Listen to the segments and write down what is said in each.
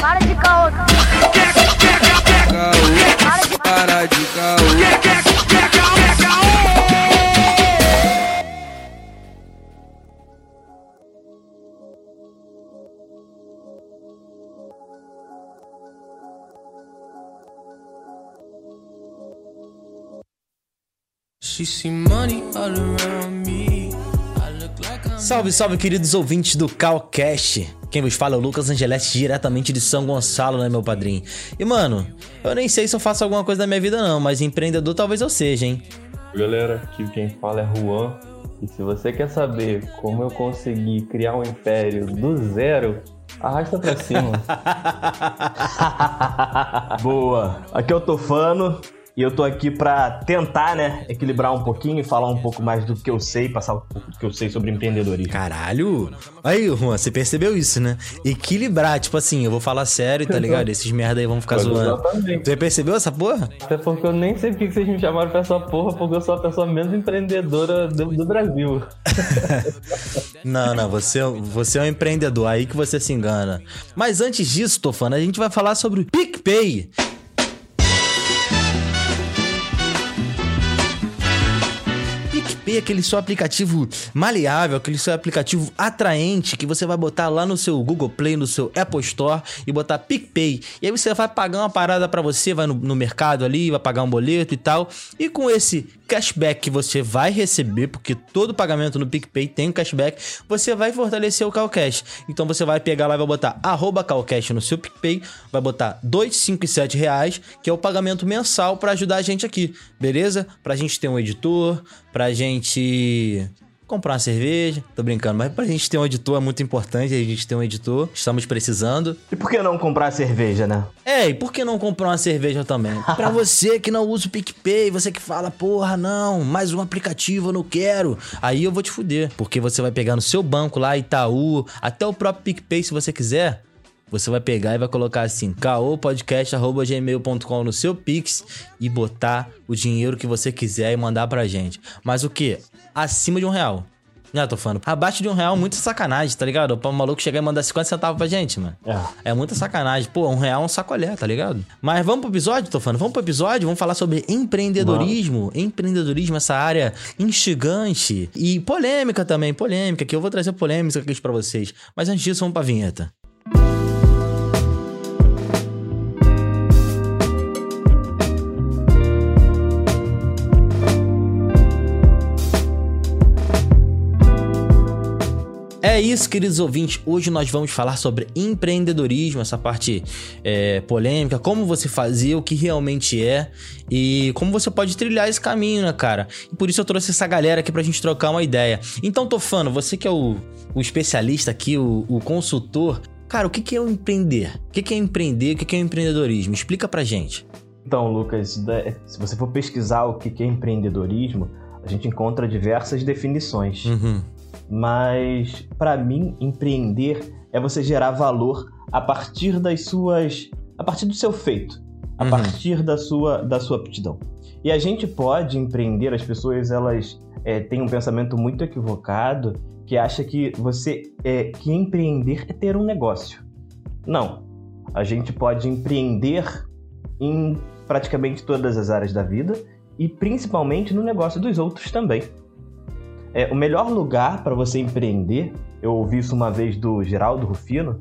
Para de para de. She see money all around Salve, salve, queridos ouvintes do Calcast. Quem vos fala é o Lucas Angeletti, diretamente de São Gonçalo, né, meu padrinho? E, mano, eu nem sei se eu faço alguma coisa da minha vida, não, mas empreendedor talvez eu seja, hein? Galera, aqui quem fala é Juan. E se você quer saber como eu consegui criar um império do zero, arrasta pra cima. Boa. Aqui é o Tofano e eu tô aqui pra tentar, né, equilibrar um pouquinho e falar um pouco mais do que eu sei, passar um pouco do que eu sei sobre empreendedorismo. Caralho! Aí, Juan, você percebeu isso, né? Equilibrar, tipo assim, eu vou falar sério, tá ligado? Esses merda aí vão ficar zoando. Exatamente. Você percebeu essa porra? Até porque eu nem sei porque que vocês me chamaram pra essa porra, porque eu sou a pessoa menos empreendedora do, do Brasil. Não, não, você, você é um empreendedor, aí que você se engana. Mas antes disso, Tofano, a gente vai falar sobre o PicPay. Aquele seu aplicativo maleável, aquele seu aplicativo atraente que você vai botar lá no seu Google Play, no seu Apple Store e botar PicPay. E aí você vai pagar uma parada pra você, vai no, no mercado ali, vai pagar um boleto e tal. E com esse cashback que você vai receber, porque todo pagamento no PicPay tem um cashback, você vai fortalecer o Calcash. Então você vai pegar lá e vai botar Calcash no seu PicPay, vai botar 2,57 reais, que é o pagamento mensal pra ajudar a gente aqui, beleza? Pra gente ter um editor, pra gente comprar uma cerveja, tô brincando, mas pra gente ter um editor é muito importante, a gente ter um editor, estamos precisando. E por que não comprar cerveja, né? É, e por que não comprar uma cerveja também? Pra você que não usa o PicPay, você que fala, porra, não, mais um aplicativo eu não quero. Aí eu vou te fuder, porque você vai pegar no seu banco lá, Itaú, até o próprio PicPay se você quiser. Você vai pegar e vai colocar assim, caopodcast.gmail.com no seu Pix e botar o dinheiro que você quiser e mandar pra gente. Mas o que? Acima de um real. Já tô falando. Abaixo de um real, muita sacanagem, tá ligado? Pra um maluco chegar e mandar 50 centavos pra gente, mano. É. É muita sacanagem. Pô, um real é um sacolé, tá ligado? Mas vamos pro episódio, tô falando. Vamos pro episódio, vamos falar sobre empreendedorismo. Empreendedorismo, essa área instigante e polêmica também, polêmica, que eu vou trazer polêmica aqui pra vocês. Mas antes disso, vamos pra vinheta. É isso, queridos ouvintes. Hoje nós vamos falar sobre empreendedorismo, essa parte é, polêmica, como você fazer, o que realmente é e como você pode trilhar esse caminho, né, cara? E por isso eu trouxe essa galera aqui pra gente trocar uma ideia. Então, Tofano, você que é o, o especialista aqui, o, o consultor, cara, o que, que é o empreender? O que, que é empreender? O que, que é o empreendedorismo? Explica pra gente. Então, Lucas, da- se você for pesquisar o que que é empreendedorismo, a gente encontra diversas definições. Uhum. Mas, pra mim, empreender é você gerar valor a partir das suas. a partir do seu feito, a Uhum. partir da sua, da sua aptidão. E a gente pode empreender, as pessoas elas é, têm um pensamento muito equivocado que acha que você é, que empreender é ter um negócio. Não. A gente pode empreender em praticamente todas as áreas da vida e principalmente no negócio dos outros também. É, o melhor lugar para você empreender, eu ouvi isso uma vez do Geraldo Rufino,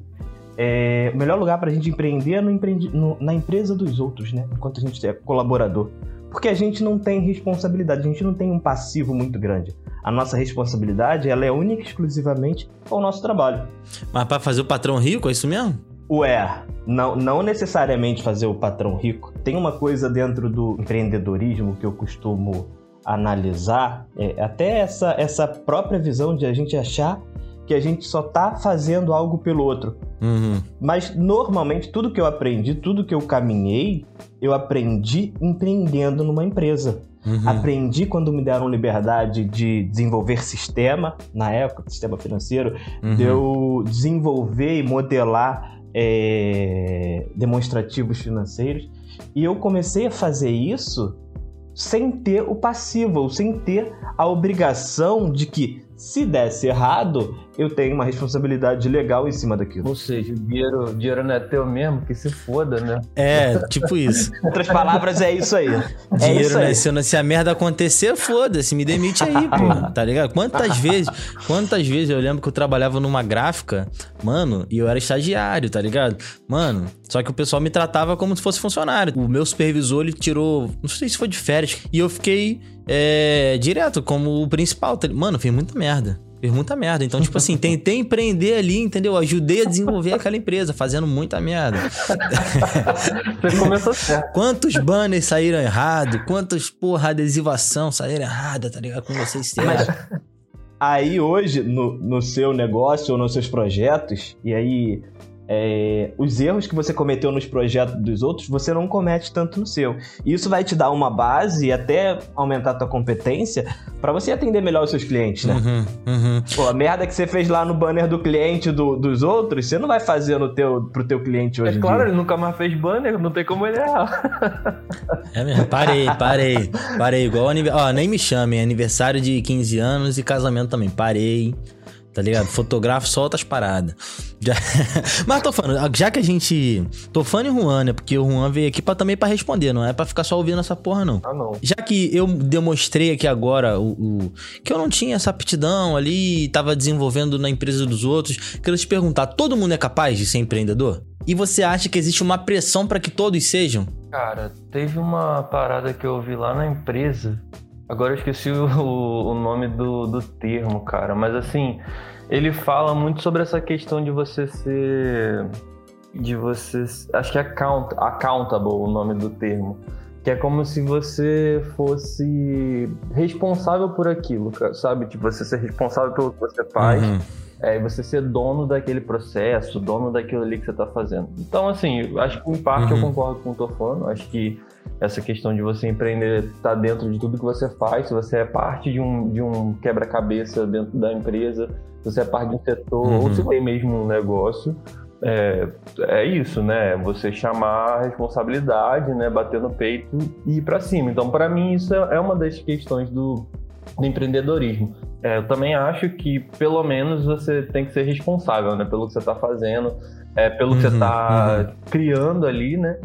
é, o melhor lugar para a gente empreender é no empreendi- no- na empresa dos outros, né? Enquanto a gente é colaborador. Porque a gente não tem responsabilidade, a gente não tem um passivo muito grande. A nossa responsabilidade ela é única e exclusivamente ao nosso trabalho. Mas pra fazer o patrão rico, é isso mesmo? Ué, não, não necessariamente fazer o patrão rico. Tem uma coisa dentro do empreendedorismo que eu costumo analisar, é, até essa, essa própria visão de a gente achar que a gente só tá fazendo algo pelo outro. Uhum. Mas normalmente tudo que eu aprendi, tudo que eu caminhei, eu aprendi empreendendo numa empresa. Uhum. Aprendi quando me deram liberdade de desenvolver sistema, na época, sistema financeiro, Uhum. de eu desenvolver e modelar é, demonstrativos financeiros. E eu comecei a fazer isso sem ter o passivo, ou sem ter a obrigação de que, se desse errado, eu tenho uma responsabilidade legal em cima daquilo. Ou seja, o dinheiro, o dinheiro não é teu mesmo, que se foda, né? É, tipo isso. Em outras palavras, é isso aí. É Dinheiro, isso né? aí. Se, eu- se a merda acontecer, foda-se, me demite aí, pô. Tá ligado? Quantas vezes, quantas vezes eu lembro que eu trabalhava numa gráfica, mano, e eu era estagiário, tá ligado? Mano, só que o pessoal me tratava como se fosse funcionário. O meu supervisor, ele tirou, não sei se foi de férias, e eu fiquei é, direto como o principal. tá- Mano, fiz muita merda. Muita merda. Então, tipo assim, tentei empreender ali, entendeu? Ajudei a desenvolver aquela empresa, fazendo muita merda. Você começou certo. Quantos banners saíram errado? Quantos, porra, adesivação saíram errada, tá ligado? Com vocês Mas aí hoje, no, no seu negócio ou nos seus projetos, e aí é, os erros que você cometeu nos projetos dos outros, você não comete tanto no seu. E isso vai te dar uma base e até aumentar a tua competência para você atender melhor os seus clientes, né? Uhum, uhum. Pô, a merda que você fez lá no banner do cliente do- dos outros, você não vai fazer no teu, pro teu cliente hoje É claro, dia. ele nunca mais fez banner, não tem como ele errar. É mesmo. Parei, parei. Parei. Igual Ó, nem me chamem. Aniversário de 15 anos e casamento também. Parei. Tá ligado? Fotografo só outras paradas. Já... Mas tô falando, já que a gente. Tô fã em Juan, né? Porque o Juan veio aqui pra, também pra responder, não é pra ficar só ouvindo essa porra, não. Ah, não. Já que eu demonstrei aqui agora o, o- que eu não tinha essa aptidão ali, tava desenvolvendo na empresa dos outros, quero te perguntar: todo mundo é capaz de ser empreendedor? E você acha que existe uma pressão pra que todos sejam? Cara, teve uma parada que eu vi lá na empresa. Agora eu esqueci o, o nome do, do termo, cara. Mas assim, ele fala muito sobre essa questão de você ser. De você. Acho que é account, accountable o nome do termo. Que é como se você fosse responsável por aquilo, cara, sabe? Tipo, você ser responsável pelo que você faz. Uhum. É, e você ser dono daquele processo, dono daquilo ali que você tá fazendo. Então, assim, eu acho que em parte eu Uhum. concordo com o Tofano. Acho que essa questão de você empreender tá dentro de tudo que você faz. Se você é parte de um, de um quebra-cabeça dentro da empresa, se você é parte de um setor, Uhum. ou se tem mesmo um negócio, é, é isso, né? Você chamar a responsabilidade, né? Bater no peito e ir pra cima. Então, para mim, isso é é uma das questões do, do empreendedorismo. É, eu também acho que, pelo menos, você tem que ser responsável, né? Pelo que você está fazendo, é, pelo que você Uhum, está criando ali, né?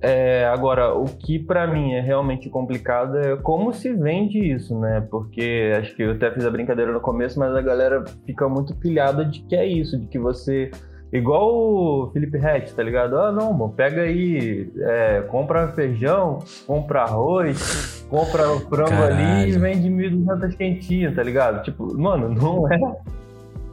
É, agora, o que para mim é realmente complicado é como se vende isso, né? Porque acho que eu até fiz a brincadeira no começo, mas a galera fica muito pilhada de que é isso, de que você. Igual o Felipe Rett, tá ligado? Ah, não, bom, pega aí, é, compra feijão, compra arroz, compra frango ali e Caralho. vende 1.200 quentinhas, tá ligado? Tipo, mano, não é.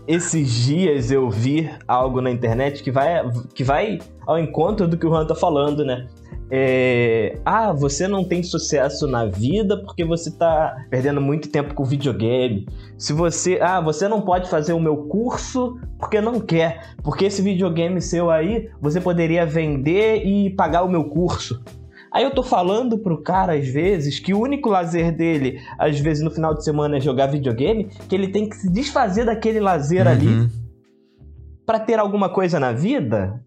Esses dias eu vi algo na internet que vai, que vai ao encontro do que o Juan tá falando, né? É, ah, você não tem sucesso na vida porque você tá perdendo muito tempo com videogame. Se você, ah, você não pode fazer o meu curso porque não quer, porque esse videogame seu aí, você poderia vender e pagar o meu curso. Aí eu tô falando pro cara, às vezes, que o único lazer dele, às vezes no final de semana, é jogar videogame, que ele tem que se desfazer daquele lazer ali Uhum. pra ter alguma coisa na vida.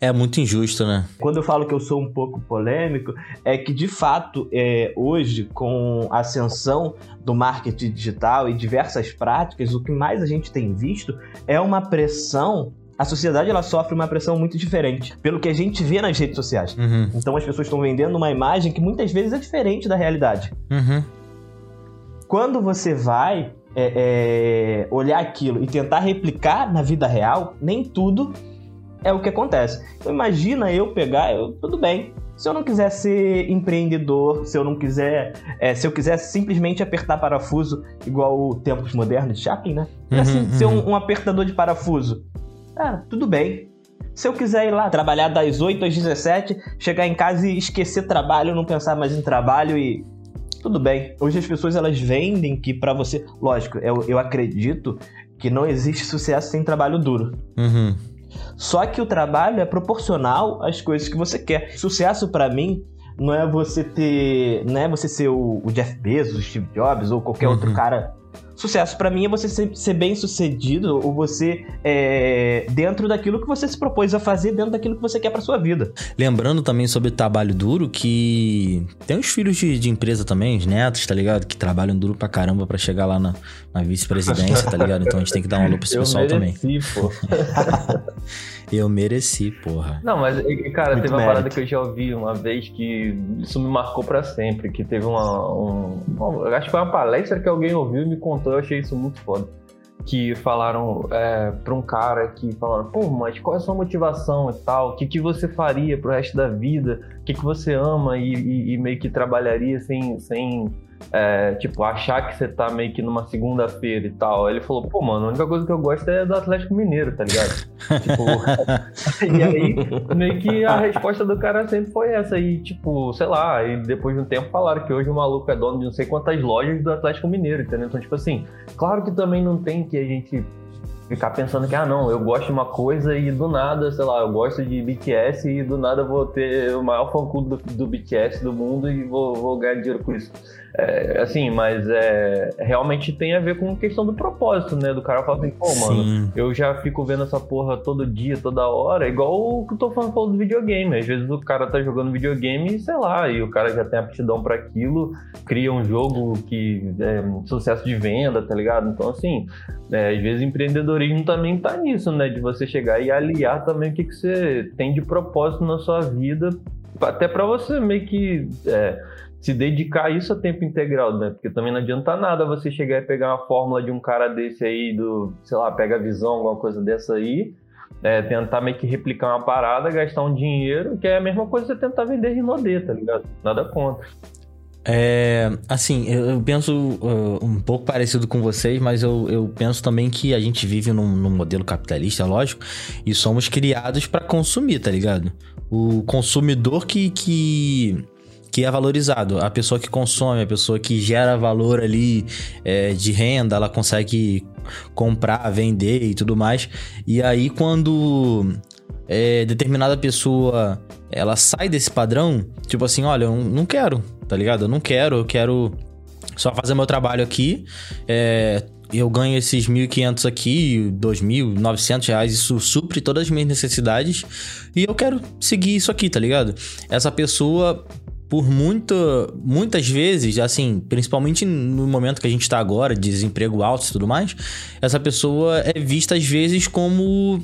É muito injusto, né? Quando eu falo que eu sou um pouco polêmico, é que de fato, é, hoje, com a ascensão do marketing digital e diversas práticas, o que mais a gente tem visto é uma pressão. A sociedade ela sofre uma pressão muito diferente, pelo que a gente vê nas redes sociais. Uhum. Então as pessoas estão vendendo uma imagem que muitas vezes é diferente da realidade. Uhum. Quando você vai é, é, olhar aquilo e tentar replicar na vida real, nem tudo é o que acontece. Então imagina eu pegar, eu, tudo bem. Se eu não quiser ser empreendedor, se eu não quiser, é, se eu quiser simplesmente apertar parafuso igual o tempos modernos de Chaplin, né? Uhum, assim, ser uhum. um, um apertador de parafuso, ah, tudo bem. Se eu quiser ir lá trabalhar das 8 às 17, chegar em casa e esquecer trabalho, não pensar mais em trabalho e tudo bem. Hoje as pessoas elas vendem que pra você, lógico, eu, eu acredito que não existe sucesso sem trabalho duro. Uhum. Só que o trabalho é proporcional às coisas que você quer. Sucesso pra mim não é você ter, não é você ser o, o Jeff Bezos, o Steve Jobs ou qualquer Uhum. outro cara sucesso para mim é você ser, ser, bem sucedido ou você é, dentro daquilo que você se propôs a fazer, dentro daquilo que você quer para sua vida. Lembrando também sobre o trabalho duro que tem os filhos de, de empresa também, os netos, tá ligado? Que trabalham duro pra caramba para chegar lá na, na vice-presidência, tá ligado? Então a gente tem que dar um alô pra esse Eu pessoal mereci, também. Pô. Eu mereci, porra. Não, mas, cara, Muito teve uma mérito. parada que eu já ouvi uma vez que isso me marcou pra sempre, que teve uma, um, acho que foi uma palestra que alguém ouviu e me contou, eu achei isso muito foda. Que falaram é, pra um cara que falaram, pô, mas qual é a sua motivação e tal? O que, que você faria pro resto da vida? O que, que você ama e, e- e meio que trabalharia sem, sem é, tipo, achar que você tá meio que numa segunda-feira e tal? Aí ele falou, pô, mano, a única coisa que eu gosto é do Atlético Mineiro, tá ligado? tipo, e aí, meio que a resposta do cara sempre foi essa. E, tipo, sei lá, e depois de um tempo falaram que hoje o maluco é dono de não sei quantas lojas do Atlético Mineiro, entendeu? Então, tipo assim, claro que também não tem que a gente ficar pensando que, ah, não, eu gosto de uma coisa e do nada, sei lá, eu gosto de BTS e do nada vou ter o maior fã-clube do, do BTS do mundo e vou, vou ganhar dinheiro com isso. É, assim, mas é, realmente tem a ver com questão do propósito, né? Do cara falar assim, pô, mano, Sim. eu já fico vendo essa porra todo dia, toda hora, igual o que eu tô falando, falando do videogame. Às vezes o cara tá jogando videogame e sei lá, e o cara já tem aptidão pra aquilo, cria um jogo que é um sucesso de venda, tá ligado? Então, assim, é, às vezes empreendedorismo também tá nisso, né? De você chegar e aliar também o que, que você tem de propósito na sua vida, até pra você meio que. é, se dedicar a isso a tempo integral, né? Porque também não adianta nada você chegar e pegar uma fórmula de um cara desse aí, do, sei lá, pega a visão, alguma coisa dessa aí, é, tentar meio que replicar uma parada, gastar um dinheiro, que é a mesma coisa que você tentar vender Rinodê, tá ligado? Nada contra. É, assim, eu, penso uh, um pouco parecido com vocês, mas eu, eu penso também que a gente vive num, num modelo capitalista, lógico, e somos criados pra consumir, tá ligado? O consumidor que, que, que é valorizado, a pessoa que consome, a pessoa que gera valor ali é, de renda, ela consegue comprar, vender e tudo mais. E aí, quando é, determinada pessoa ela sai desse padrão, tipo assim, olha, eu não quero, tá ligado? Eu não quero, eu quero só fazer meu trabalho aqui. é, eu ganho esses 1.500 aqui, 2.000, 900 reais, isso supre todas as minhas necessidades e eu quero seguir isso aqui, tá ligado? Essa pessoa, por muita, muitas vezes, assim, principalmente no momento que a gente tá agora, de desemprego alto e tudo mais, essa pessoa é vista às vezes como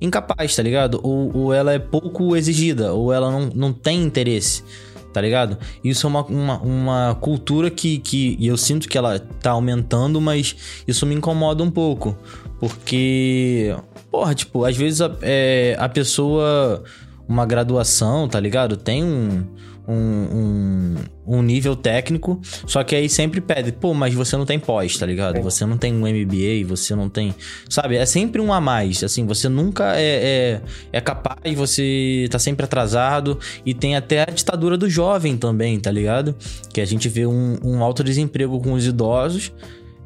incapaz, tá ligado? Ou, ou ela é pouco exigida, ou ela não, não tem interesse, tá ligado? Isso é uma, uma, uma cultura que, que eu sinto que ela tá aumentando, mas isso me incomoda um pouco. Porque, porra, tipo, às vezes a, é, a pessoa, uma graduação, tá ligado? Tem um, um, um, um nível técnico, só que aí sempre pede, pô, mas você não tem pós, tá ligado? Você não tem um MBA, você não tem. Sabe? É sempre um a mais. Assim, você nunca é, é, é capaz, você tá sempre atrasado. E tem até a ditadura do jovem também, tá ligado? Que a gente vê um, um alto desemprego com os idosos.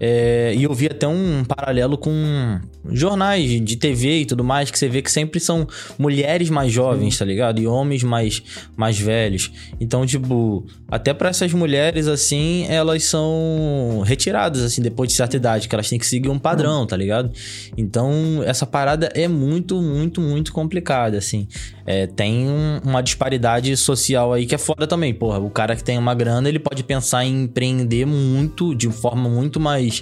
É, e eu vi até um paralelo com jornais de TV e tudo mais, que você vê que sempre são mulheres mais jovens, tá ligado? E homens mais, mais velhos. Então, tipo, até pra essas mulheres, assim, elas são retiradas, assim, depois de certa idade, que elas têm que seguir um padrão, tá ligado? Então, essa parada é muito, muito, muito complicada, assim. É, tem um- uma disparidade social aí que é foda também, porra. O cara que tem uma grana, ele pode pensar em empreender muito, de forma muito mais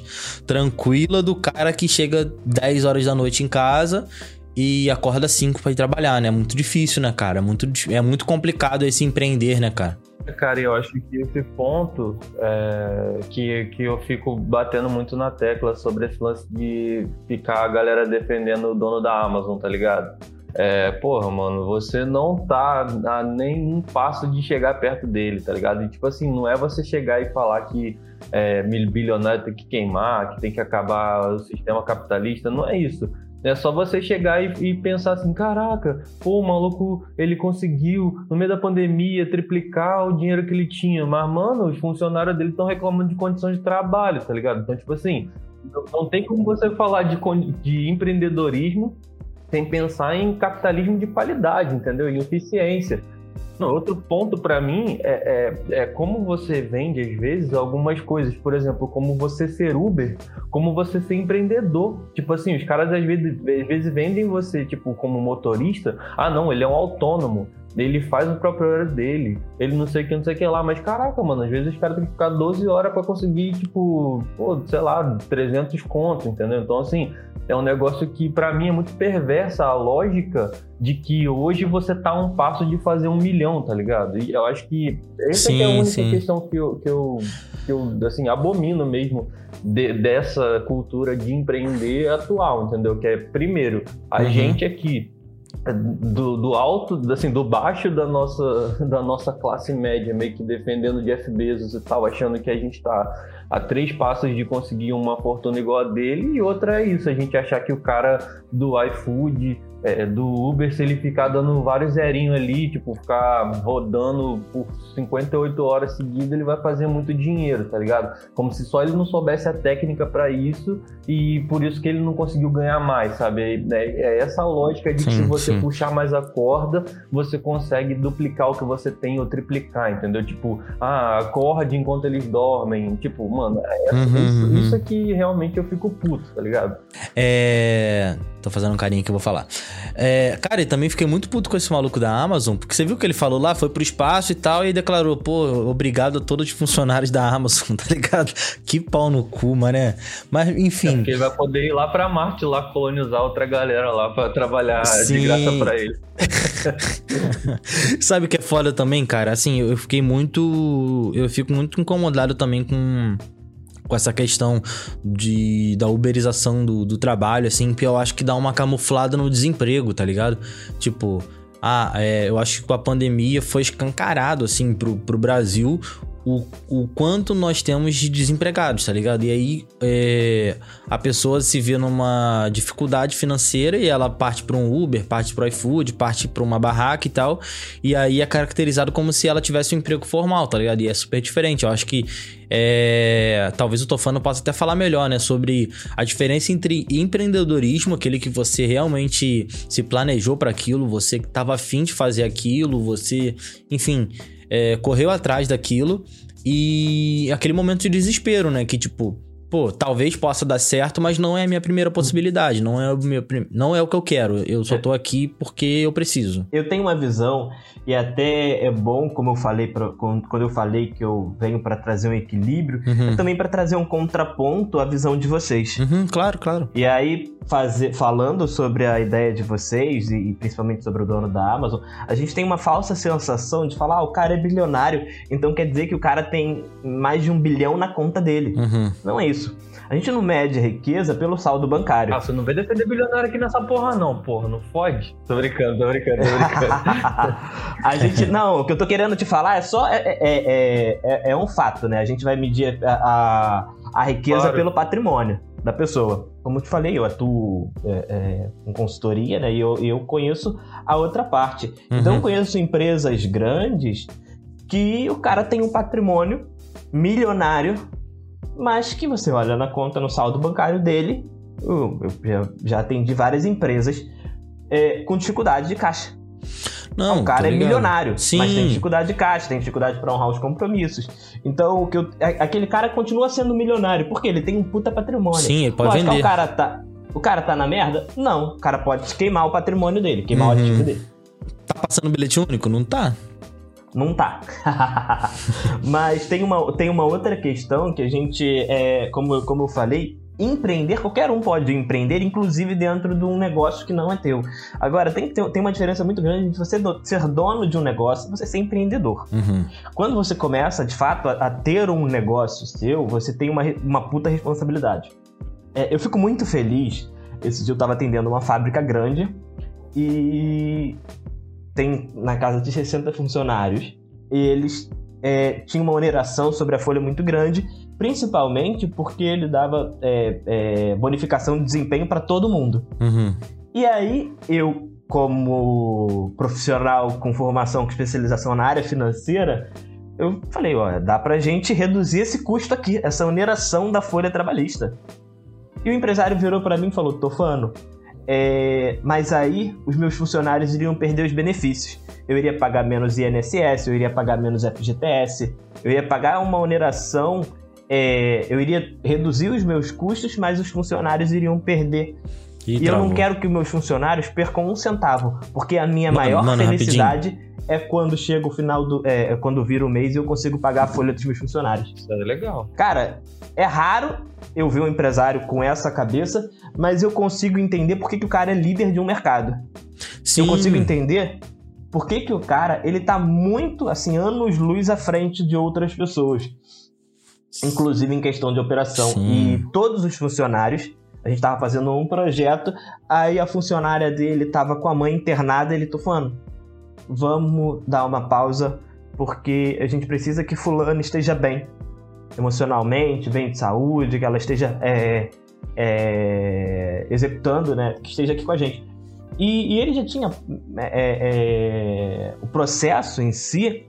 tranquila do cara que chega 10 horas da noite em casa e acorda 5 pra ir trabalhar, né? É muito difícil, né, cara? É muito, é muito complicado esse empreender, né, cara? Cara, eu acho que esse ponto é, que, que eu fico batendo muito na tecla sobre esse lance de ficar a galera defendendo o dono da Amazon, tá ligado? É, porra, mano, você não tá a nem um passo de chegar perto dele, tá ligado? E tipo assim, não é você chegar e falar que é, bilionário tem que queimar, que tem que acabar o sistema capitalista, não é isso. É só você chegar e, e pensar assim, caraca, pô, o maluco, ele conseguiu, no meio da pandemia, triplicar o dinheiro que ele tinha. Mas, mano, os funcionários dele estão reclamando de condições de trabalho, tá ligado? Então, tipo assim, não, tem como você falar de, de empreendedorismo sem pensar em capitalismo de qualidade, entendeu? Em eficiência. Não, outro ponto para mim é, é, é, como você vende, às vezes, algumas coisas. Por exemplo, como você ser Uber, como você ser empreendedor. Tipo assim, os caras às vezes, às vezes vendem você, tipo, como motorista. Ah, não, ele é um autônomo. Ele faz o próprio horário dele. Ele não sei o que, não sei o que lá. Mas caraca, mano, às vezes os caras têm que ficar 12 horas para conseguir, tipo, pô, sei lá, 300 contos, entendeu? Então, assim, é um negócio que para mim é muito perversa a lógica de que hoje você tá a um passo de fazer um milhão, tá ligado? E eu acho que essa sim, é a única sim. questão que eu, que eu, que eu assim, abomino mesmo de, dessa cultura de empreender atual, entendeu? Que é, primeiro, a uhum. gente aqui do, do, alto, assim, do baixo da nossa, da nossa classe média, meio que defendendo Jeff Bezos e tal, achando que a gente tá a três passos de conseguir uma fortuna igual a dele, e outra é isso, a gente achar que o cara do iFood é, do Uber, se ele ficar dando vários zerinhos ali, tipo, ficar rodando por 58 horas seguidas, ele vai fazer muito dinheiro, tá ligado? Como se só ele não soubesse a técnica para isso e por isso que ele não conseguiu ganhar mais, sabe? É, é, é essa lógica de sim, que se você sim. puxar mais a corda, você consegue duplicar o que você tem ou triplicar, entendeu? Tipo, ah, acorde enquanto eles dormem. Tipo, mano, é, uhum, isso, uhum. isso aqui realmente eu fico puto, tá ligado? É. Tô fazendo um carinho que eu vou falar. É, cara, e também fiquei muito puto com esse maluco da Amazon, porque você viu o que ele falou lá? Foi pro espaço e tal, e declarou, pô, obrigado a todos os funcionários da Amazon, tá ligado? Que pau no cu, mané. Mas, enfim. É porque ele vai poder ir lá pra Marte, lá colonizar outra galera lá pra trabalhar Sim. de graça pra ele. Sabe o que é foda também, cara? Assim, eu fiquei muito. Eu fico muito incomodado também com com essa questão de, da uberização do, do trabalho, assim, que eu acho que dá uma camuflada no desemprego, tá ligado? Tipo, ah, é, eu acho que com a pandemia foi escancarado, assim, pro, pro Brasil o, o quanto nós temos de desempregados, tá ligado? E aí é, a pessoa se vê numa dificuldade financeira e ela parte para um Uber, parte para o iFood, parte para uma barraca e tal. E aí é caracterizado como se ela tivesse um emprego formal, tá ligado? E é super diferente. Eu acho que é, talvez o Tofano possa até falar melhor, né? Sobre a diferença entre empreendedorismo, aquele que você realmente se planejou para aquilo, você que estava afim de fazer aquilo, você, enfim é, correu atrás daquilo e aquele momento de desespero, né? Que tipo, pô, talvez possa dar certo, mas não é a minha primeira possibilidade, não é o, meu, não é o que eu quero. Eu só é. tô aqui porque eu preciso. Eu tenho uma visão, e até é bom, como eu falei, pra, quando eu falei que eu venho para trazer um equilíbrio, uhum. é também para trazer um contraponto à visão de vocês. Uhum, claro, claro. E aí, fazer, falando sobre a ideia de vocês, e, e, principalmente sobre o dono da Amazon, a gente tem uma falsa sensação de falar, ah, o cara é bilionário, então quer dizer que o cara tem mais de um bilhão na conta dele. Uhum. Não é isso isso. A gente não mede riqueza pelo saldo bancário. Ah, você não vê defender bilionário aqui nessa porra, não, porra. Não fode. Tô brincando, tô brincando, tô brincando. a gente. Não, o que eu tô querendo te falar é só. É, é, é, é, é um fato, né? A gente vai medir a, a, a riqueza claro. pelo patrimônio da pessoa. Como eu te falei, eu atuo é, é, em consultoria, né? E eu, eu conheço a outra parte. Uhum. Então, eu conheço empresas grandes que o cara tem um patrimônio milionário mas que você olha na conta, no saldo bancário dele, eu já, já atendi várias empresas é, com dificuldade de caixa. Não, o cara é milionário, Sim. mas tem dificuldade de caixa, tem dificuldade para honrar os compromissos. Então, o que eu, aquele cara continua sendo milionário, porque ele tem um puta patrimônio. Sim, ele pode vender. O cara, tá, o cara tá na merda? Não. O cara pode queimar o patrimônio dele, queimar uhum. o ativo dele. Tá passando bilhete único? Não tá. Não tá. Mas tem uma, tem uma outra questão que a gente, é, como, como eu falei, empreender, qualquer um pode empreender, inclusive dentro de um negócio que não é teu. Agora, tem, ter, tem uma diferença muito grande entre você do, ser dono de um negócio e você ser empreendedor. Uhum. Quando você começa, de fato, a, a, ter um negócio seu, você tem uma, uma puta responsabilidade. É, eu fico muito feliz. Esse dia eu estava atendendo uma fábrica grande e tem na casa de 60 funcionários, eles é, tinham uma oneração sobre a folha muito grande, principalmente porque ele dava é, é, bonificação de desempenho para todo mundo. Uhum. E aí, eu, como profissional com formação, com especialização na área financeira, eu falei, ó, dá pra gente reduzir esse custo aqui, essa oneração da folha trabalhista. E o empresário virou para mim e falou, Tofano, é, mas aí os meus funcionários iriam perder os benefícios. eu iria pagar menos INSS, eu iria pagar menos FGTS, eu iria pagar uma oneração, é, eu iria reduzir os meus custos, mas os funcionários iriam perder. E, E eu não quero que meus funcionários percam um centavo, porque a minha maior mano, felicidade é quando chega o final do. É, é quando vira o mês e eu consigo pagar a folha dos meus funcionários. Isso é legal. Cara, é raro eu ver um empresário com essa cabeça, mas eu consigo entender por que, que o cara é líder de um mercado. Sim. Eu consigo entender por que, que o cara ele tá muito, assim, anos luz à frente de outras pessoas. Inclusive em questão de operação. Sim. E todos os funcionários, a gente tava fazendo um projeto, aí a funcionária dele tava com a mãe internada, ele tô falando, vamos dar uma pausa, porque a gente precisa que fulano esteja bem emocionalmente, bem de saúde, que ela esteja é, é, executando, né? Que esteja aqui com a gente. E, e ele já tinha é, é, o processo em si,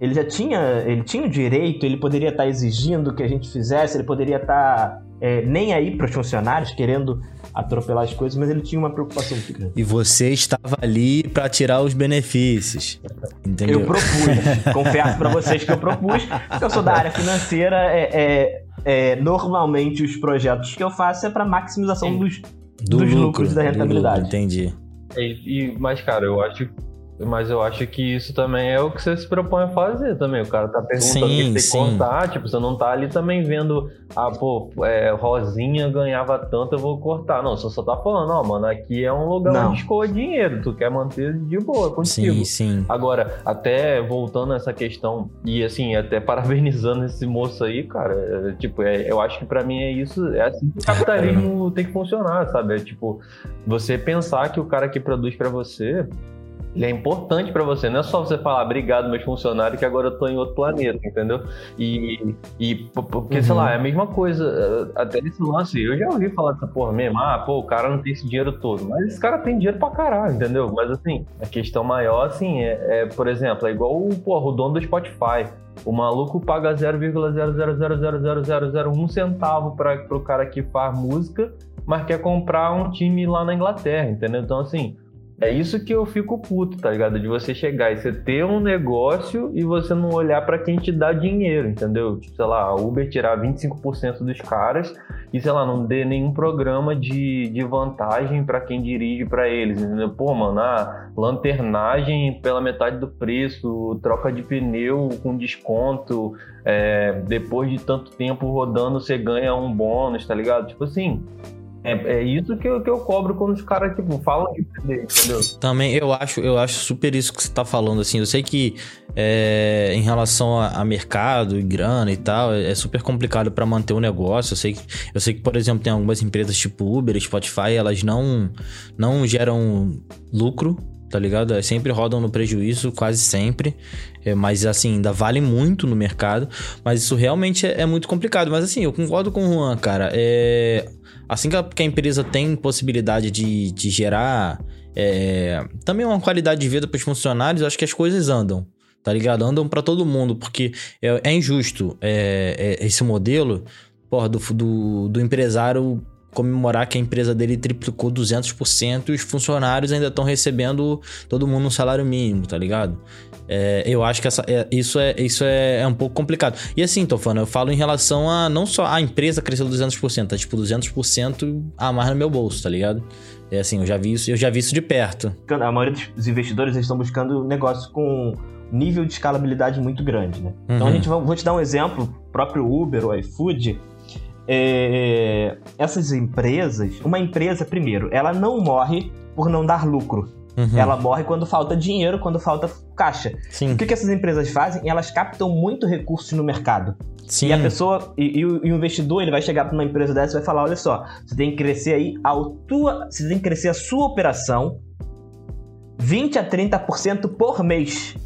ele já tinha, ele tinha o direito, ele poderia estar exigindo que a gente fizesse, ele poderia estar é, nem aí para os funcionários, querendo atropelar as coisas, mas ele tinha uma preocupação muito grande. E você estava ali pra tirar os benefícios. Entendeu? Eu propus, confesso pra vocês que eu propus, porque eu sou da área financeira, é, é- é, normalmente os projetos que eu faço é para maximização dos, do dos lucro, lucros da do rentabilidade. lucro, entendi. E, e- mas, cara, eu acho. Mas eu acho que isso também é o que você se propõe a fazer também. O cara tá perguntando o que contar. Tipo, você não tá ali também vendo, ah, pô, é, Rosinha ganhava tanto, eu vou cortar. Não, você só tá falando, ó, mano, aqui é um lugar Não. onde escoa dinheiro. Tu quer manter de boa contigo. Sim, sim. Agora, até voltando a essa questão, e assim, até parabenizando esse moço aí, cara, é, tipo, é, eu acho que pra mim é isso, é assim que o capitalismo tem que funcionar, sabe? É tipo, você pensar que o cara que produz pra você, ele é importante pra você, não é só você falar, obrigado, meus funcionários, que agora eu tô em outro planeta, entendeu? E, e porque, sei Uhum. lá, é a mesma coisa, eh, até nesse lance, eu já ouvi falar dessa porra mesmo, ah, pô, o cara não tem esse dinheiro todo, mas esse cara tem dinheiro pra caralho, entendeu? Mas assim, a questão maior, assim, é, é, por exemplo, é igual o, porra, o dono do Spotify. O maluco paga 0,0000001 centavo para o cara que faz música, mas quer comprar um time lá na Inglaterra, entendeu? Então, assim, é isso que eu fico puto, tá ligado? De você chegar e você ter um negócio e você não olhar pra quem te dá dinheiro, entendeu? Tipo, sei lá, a Uber tirar 25% dos caras e, sei lá, não dê nenhum programa de, de vantagem pra quem dirige pra eles, entendeu? Pô, mano, a lanternagem pela metade do preço, troca de pneu com desconto, é, depois de tanto tempo rodando você ganha um bônus, tá ligado? Tipo assim, é, é isso que eu, que eu cobro quando os caras, tipo, falam de entendeu? Também eu acho, eu acho super isso que você tá falando, assim. Eu sei que é, em relação a, a mercado e grana e tal, é, é super complicado pra manter o negócio. Eu sei, que, eu sei que, por exemplo, tem algumas empresas tipo Uber Spotify, elas não, não geram lucro, tá ligado? É, sempre rodam no prejuízo, quase sempre. É, mas assim, ainda vale muito no mercado. Mas isso realmente é, é muito complicado. Mas assim, eu concordo com o Juan, cara. É, assim que a, empresa tem possibilidade de, de gerar é, também uma qualidade de vida para os funcionários, eu acho que as coisas andam. Tá ligado? Andam para todo mundo, porque é, é injusto é, é, esse modelo porra, do, do, do empresário comemorar que a empresa dele triplicou 200% e os funcionários ainda estão recebendo todo mundo um salário mínimo, tá ligado? É, eu acho que essa, é, isso, é, isso é, é um pouco complicado. E assim, tô falando, eu falo em relação a não só a empresa cresceu 200%, tá tipo 200% a mais no meu bolso, tá ligado? É assim, eu já vi isso, eu já vi isso de perto. A maioria dos investidores eles estão buscando negócios com nível de escalabilidade muito grande, né? Então Uhum. a gente vai, vou te dar um exemplo, o próprio Uber, o iFood, é, essas empresas, uma empresa primeiro, ela não morre por não dar lucro. Uhum. Ela morre quando falta dinheiro, quando falta caixa. Sim, O que, que essas empresas fazem? Elas captam muito recursos no mercado. sim. E a pessoa, e, e o, e o investidor, ele vai chegar para uma empresa dessa e vai falar: olha só, você tem que crescer aí a tua, você tem que crescer a sua operação 20 a 30% por mês.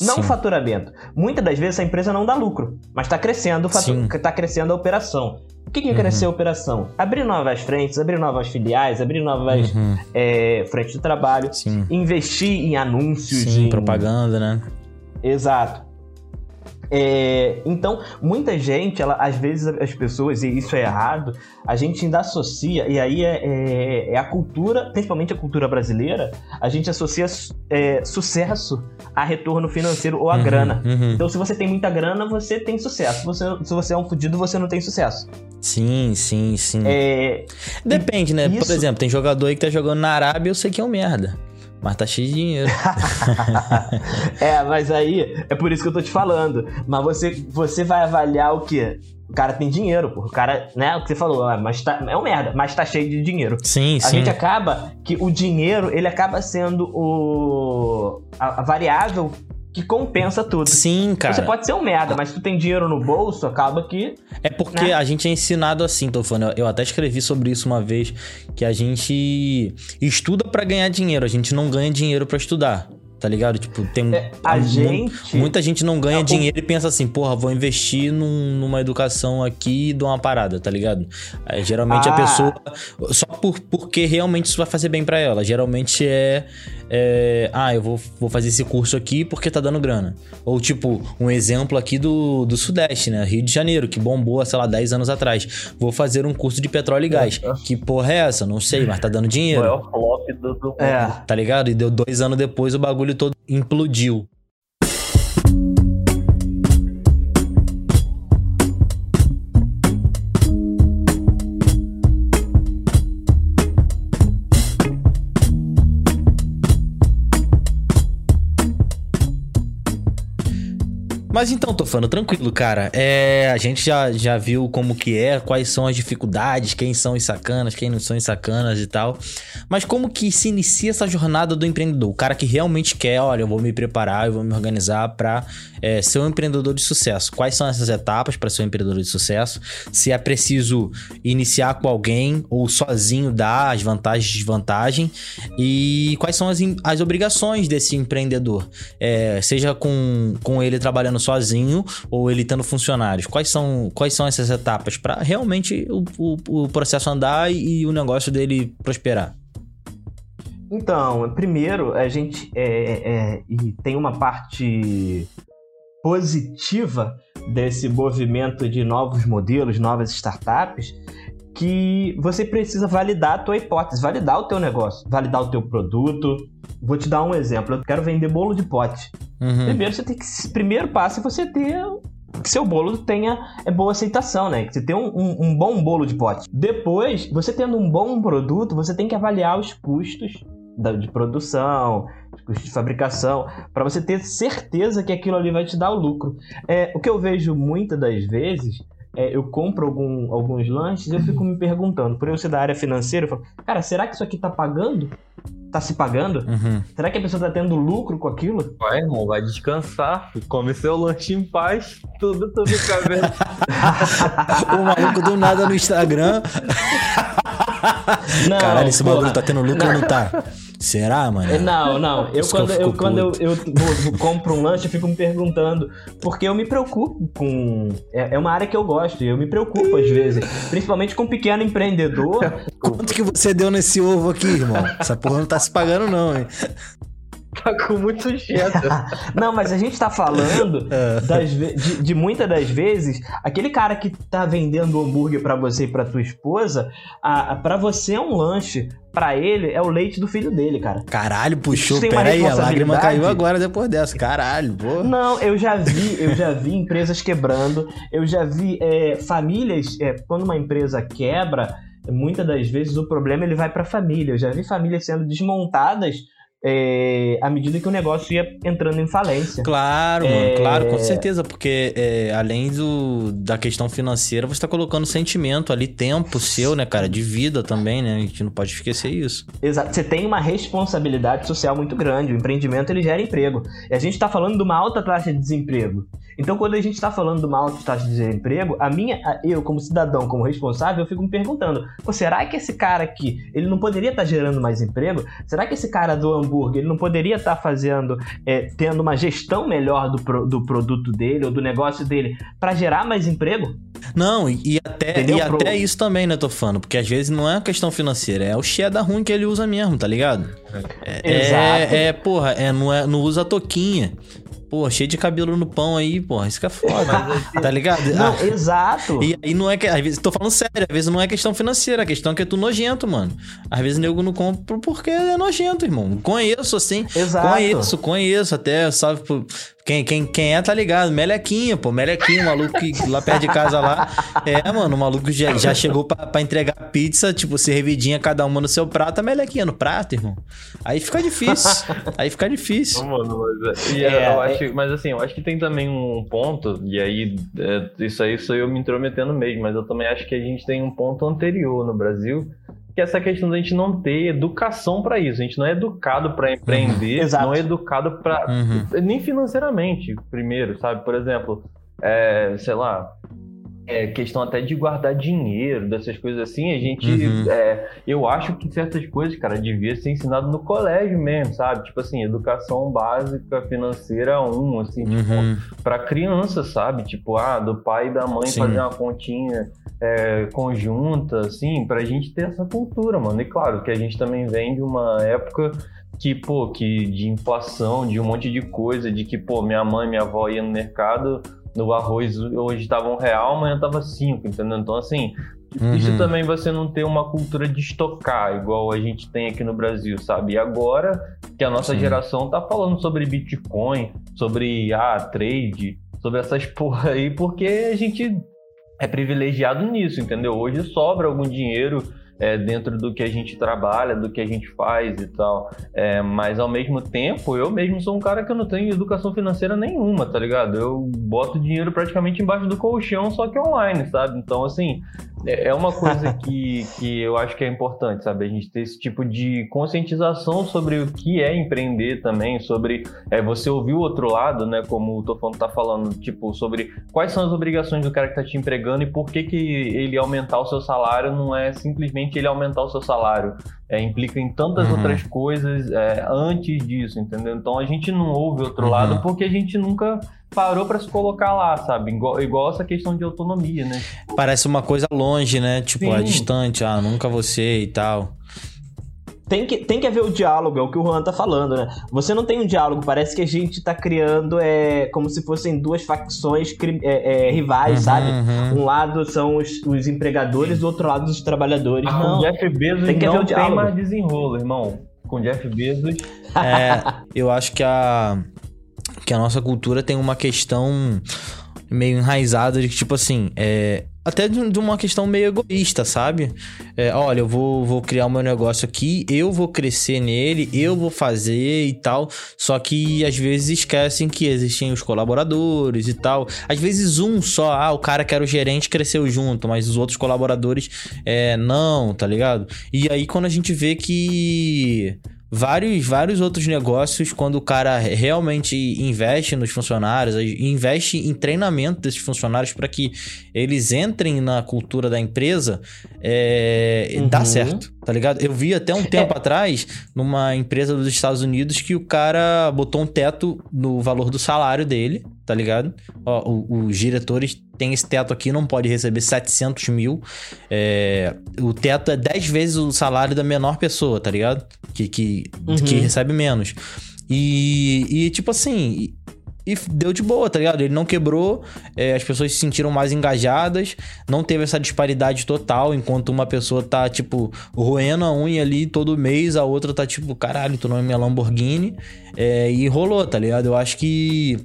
Não Sim. faturamento. Muitas das vezes a empresa não dá lucro, mas está crescendo, o fatu- Sim. tá crescendo a operação. O que, que é Uhum. crescer a operação? Abrir novas frentes, abrir novas filiais, abrir novas Uhum. é, frentes de trabalho, Sim. investir em anúncios, Sim, em propaganda, né? Exato. É, então, muita gente, ela, às vezes as pessoas, e isso é errado, a gente ainda associa, e aí é, é, é a cultura, principalmente a cultura brasileira, a gente associa é, sucesso a retorno financeiro ou a Uhum, grana. uhum. Então, se você tem muita grana, você tem sucesso. Se você, se você é um fudido, você não tem sucesso. Sim, sim, sim. É, Depende, né? Por isso- exemplo, tem jogador aí que tá jogando na Arábia, eu sei que é um merda. Mas tá cheio de dinheiro. é, mas aí é por isso que eu tô te falando. Mas você, você vai avaliar o quê? O cara tem dinheiro, pô. O cara, né? O que você falou, ah, mas tá, é um merda, mas tá cheio de dinheiro. Sim, A sim. gente acaba que o dinheiro, ele acaba sendo o a, a variável que compensa tudo. Sim, cara. Você pode ser um merda, mas se tu tem dinheiro no bolso, acaba que. É porque né? a gente é ensinado assim, tô falando. Eu até escrevi sobre isso uma vez, que a gente estuda pra ganhar dinheiro, a gente não ganha dinheiro pra estudar. Tá ligado? Tipo, tem É, a mu- gente- muita gente não ganha É, o- dinheiro e pensa assim, porra, vou investir num- numa educação aqui e dou uma parada, tá ligado? Aí, geralmente a Ah. pessoa só por, porque realmente isso vai fazer bem pra ela. Geralmente é, é, ah, eu vou, vou fazer esse curso aqui porque tá dando grana. Ou tipo, um exemplo aqui do, do Sudeste, né? Rio de Janeiro, que bombou, sei lá, 10 anos atrás. Vou fazer um curso de petróleo e gás. Que porra é essa? Não sei, mas tá dando O dinheiro. maior flop do, do. É. Tá ligado? E deu dois anos depois o bagulho todo implodiu. Mas então, tô falando tranquilo, cara. É, a gente já, já viu como que é, quais são as dificuldades, quem são os sacanas, quem não são os sacanas e tal. Mas como que se inicia essa jornada do empreendedor? O cara que realmente quer, olha, eu vou me preparar, eu vou me organizar pra é, ser um empreendedor de sucesso. Quais são essas etapas para ser um empreendedor de sucesso? Se é preciso iniciar com alguém ou sozinho dar as vantagens e desvantagens. E quais são as, as obrigações desse empreendedor? É, seja com, com ele trabalhando sozinho ou ele tendo funcionários. Quais são, quais são essas etapas para realmente o, o, o processo andar e, o negócio dele prosperar? Então, primeiro, a gente é, é, é, tem uma parte positiva desse movimento de novos modelos, novas startups, que você precisa validar a tua hipótese, validar o teu negócio, validar o teu produto. Vou te dar um exemplo. Eu quero vender bolo de pote. Uhum. Primeiro, você tem que. Primeiro passo é você ter. Que seu bolo tenha é boa aceitação, né? Que você tenha um, um- um bom bolo de pote. Depois, você tendo um bom produto, você tem que avaliar os custos de produção, os custos de fabricação, para você ter certeza que aquilo ali vai te dar o lucro. É, o que eu vejo muitas das vezes, é, eu compro algum- alguns lanches e eu fico me perguntando, por eu ser da área financeira, eu falo, cara, será que isso aqui tá pagando? Tá se pagando? Uhum. Será que a pessoa tá tendo lucro com aquilo? Vai, irmão, vai descansar. Come seu lanche em paz. Tudo, tudo vendo. o maluco do nada no Instagram. Não, Caralho, esse bagulho tá tendo lucro ou não tá? Será, mano? É, Não, não. Eu eu quando, eu, fico quando eu, eu vou- compro um lanche, eu fico me perguntando. Porque eu me preocupo com. É, é uma área que eu gosto, e eu me preocupo às vezes. Principalmente com um pequeno empreendedor. Quanto que você deu nesse ovo aqui, irmão? Essa porra não tá se pagando, não, hein? Tá com muito jeito. Não, mas a gente tá falando É. das de, de muitas das vezes, aquele cara que tá vendendo hambúrguer pra você e pra tua esposa, a, a, pra você é um lanche, pra ele é o leite do filho dele, cara. Caralho, puxou. Isso tem uma Pera aí, a lágrima caiu agora depois dessa. Caralho, pô. Não, eu já vi, eu já vi empresas quebrando, eu já vi é, famílias, é, quando uma empresa quebra, muitas das vezes o problema ele vai para a família. Eu já vi famílias sendo desmontadas é, à medida que o negócio ia entrando em falência. Claro, mano, É. claro, com certeza, porque é, além do, da questão financeira, você tá colocando sentimento ali, tempo seu, né, cara, de vida também, né? A gente não pode esquecer isso. Exato. Você tem uma responsabilidade social muito grande. O empreendimento ele gera emprego. E a gente está falando de uma alta taxa de desemprego. Então, quando a gente está falando de uma alta taxa de desemprego, a minha, eu como cidadão, como responsável, eu fico me perguntando: Pô, será que esse cara aqui, ele não poderia estar gerando mais emprego? Será que esse cara do hambúrguer, ele não poderia estar fazendo, é, tendo uma gestão melhor do, pro- do produto dele ou do negócio dele para gerar mais emprego? Não, e, até, Entendeu, e pro- até isso também, né, tô falando, porque às vezes não é uma questão financeira, é o cheddar ruim que ele usa mesmo, tá ligado? É, Exato. é, é, porra, é, não, é, não usa a toquinha. Pô, cheio de cabelo no pão aí, pô, isso que é foda. tá ligado? Não, Ah, exato. e aí não é que. Às vezes, tô falando sério, às vezes não é questão financeira, a questão é que é tu nojento, mano. Às vezes nego não compra porque é nojento, irmão. Conheço, assim. Exato. Conheço, conheço até, sabe? pô, Quem, quem, quem é, tá ligado? Melequinha, pô. Melequinha, o maluco que lá perto de casa lá. É, mano, o maluco já, já chegou pra, pra entregar pizza, tipo, servidinha cada uma no seu prato, a melequinha no prato, irmão. Aí fica difícil. Aí fica difícil. Não, mano, mas, é- e, É, é, eu é- acho, mas assim, eu acho que tem também um ponto, e aí é, isso aí sou eu me intrometendo mesmo, mas eu também acho que a gente tem um ponto anterior no Brasil, que é essa questão da gente não ter educação pra isso. A gente não é educado pra empreender, Exato. não é educado pra. Uhum. nem financeiramente, primeiro, sabe? Por exemplo, é, sei lá. É questão até de guardar dinheiro, dessas coisas assim, a gente. Uhum. é, eu acho que certas coisas, cara, devia ser ensinado no colégio mesmo, sabe? Tipo assim, educação básica financeira 1, assim, tipo, Uhum. pra criança, sabe? Tipo, ah, do pai e da mãe Sim. fazer uma continha é, conjunta, assim, pra gente ter essa cultura, mano. E claro que a gente também vem de uma época que, pô, que de inflação, de um monte de coisa, de que, pô, minha mãe, minha avó ia no mercado, no arroz hoje tava um real, amanhã tava cinco, entendeu? Então, assim, difícil Uhum. também você não ter uma cultura de estocar, igual a gente tem aqui no Brasil, sabe? E agora que a nossa Sim. geração tá falando sobre Bitcoin, sobre ah, trade, sobre essas porra aí, porque a gente é privilegiado nisso, entendeu? Hoje sobra algum dinheiro é, dentro do que a gente trabalha, do que a gente faz e tal. É, mas ao mesmo tempo, eu mesmo sou um cara que não tenho educação financeira nenhuma, tá ligado? Eu boto dinheiro praticamente embaixo do colchão, só que online, sabe? Então, assim, é é uma coisa que, que eu acho que é importante, sabe? A gente ter esse tipo de conscientização sobre o que é empreender também, sobre é, você ouvir o outro lado, né? Como o Tofão tá falando, tipo, sobre quais são as obrigações do cara que tá te empregando e por que, que ele aumentar o seu salário não é simplesmente ele aumentar o seu salário. É, implica em tantas Uhum. outras coisas é, antes disso, entendeu? Então a gente não ouve o outro Uhum. lado porque a gente nunca parou pra se colocar lá, sabe? Igual, igual essa questão de autonomia, né? Parece uma coisa longe, né? Tipo, Sim. a distante, ah, nunca você e tal. Tem que, tem que haver o diálogo, é o que o Juan tá falando, né? Você não tem um diálogo, parece que a gente tá criando é, como se fossem duas facções é, é, rivais, Uhum, sabe? uhum. Um lado são os, os empregadores, do outro lado os trabalhadores. Ah, Não. com Jeff Bezos tem que haver não um tem diálogo. mais desenrolo, irmão. Com Jeff Bezos. É, eu acho que a, que a nossa cultura tem uma questão meio enraizada de que, tipo assim, é, até de, uma questão meio egoísta, sabe? É, olha, eu vou, vou criar o meu negócio aqui, eu vou crescer nele, eu vou fazer e tal. Só que às vezes esquecem que existem os colaboradores e tal. Às vezes um só, ah, o cara que era o gerente cresceu junto, mas os outros colaboradores é, não, tá ligado? E aí quando a gente vê que vários, vários outros negócios, quando o cara realmente investe nos funcionários, investe em treinamento desses funcionários para que eles entrem na cultura da empresa, é, dá Uhum. certo, tá ligado? Eu vi até um tempo atrás, numa empresa dos Estados Unidos, que o cara botou um teto no valor do salário dele, tá ligado? Ó, o- os diretores têm esse teto aqui, não pode receber 700 mil. É, o teto é 10 vezes o salário da menor pessoa, tá ligado? Que, que, Uhum. que recebe menos. E, e tipo assim. E deu de boa, tá ligado? Ele não quebrou, é, as pessoas se sentiram mais engajadas, não teve essa disparidade total, enquanto uma pessoa tá, tipo, roendo a unha ali todo mês, a outra tá, tipo, caralho, tu não é minha Lamborghini. É, e rolou, tá ligado? Eu acho que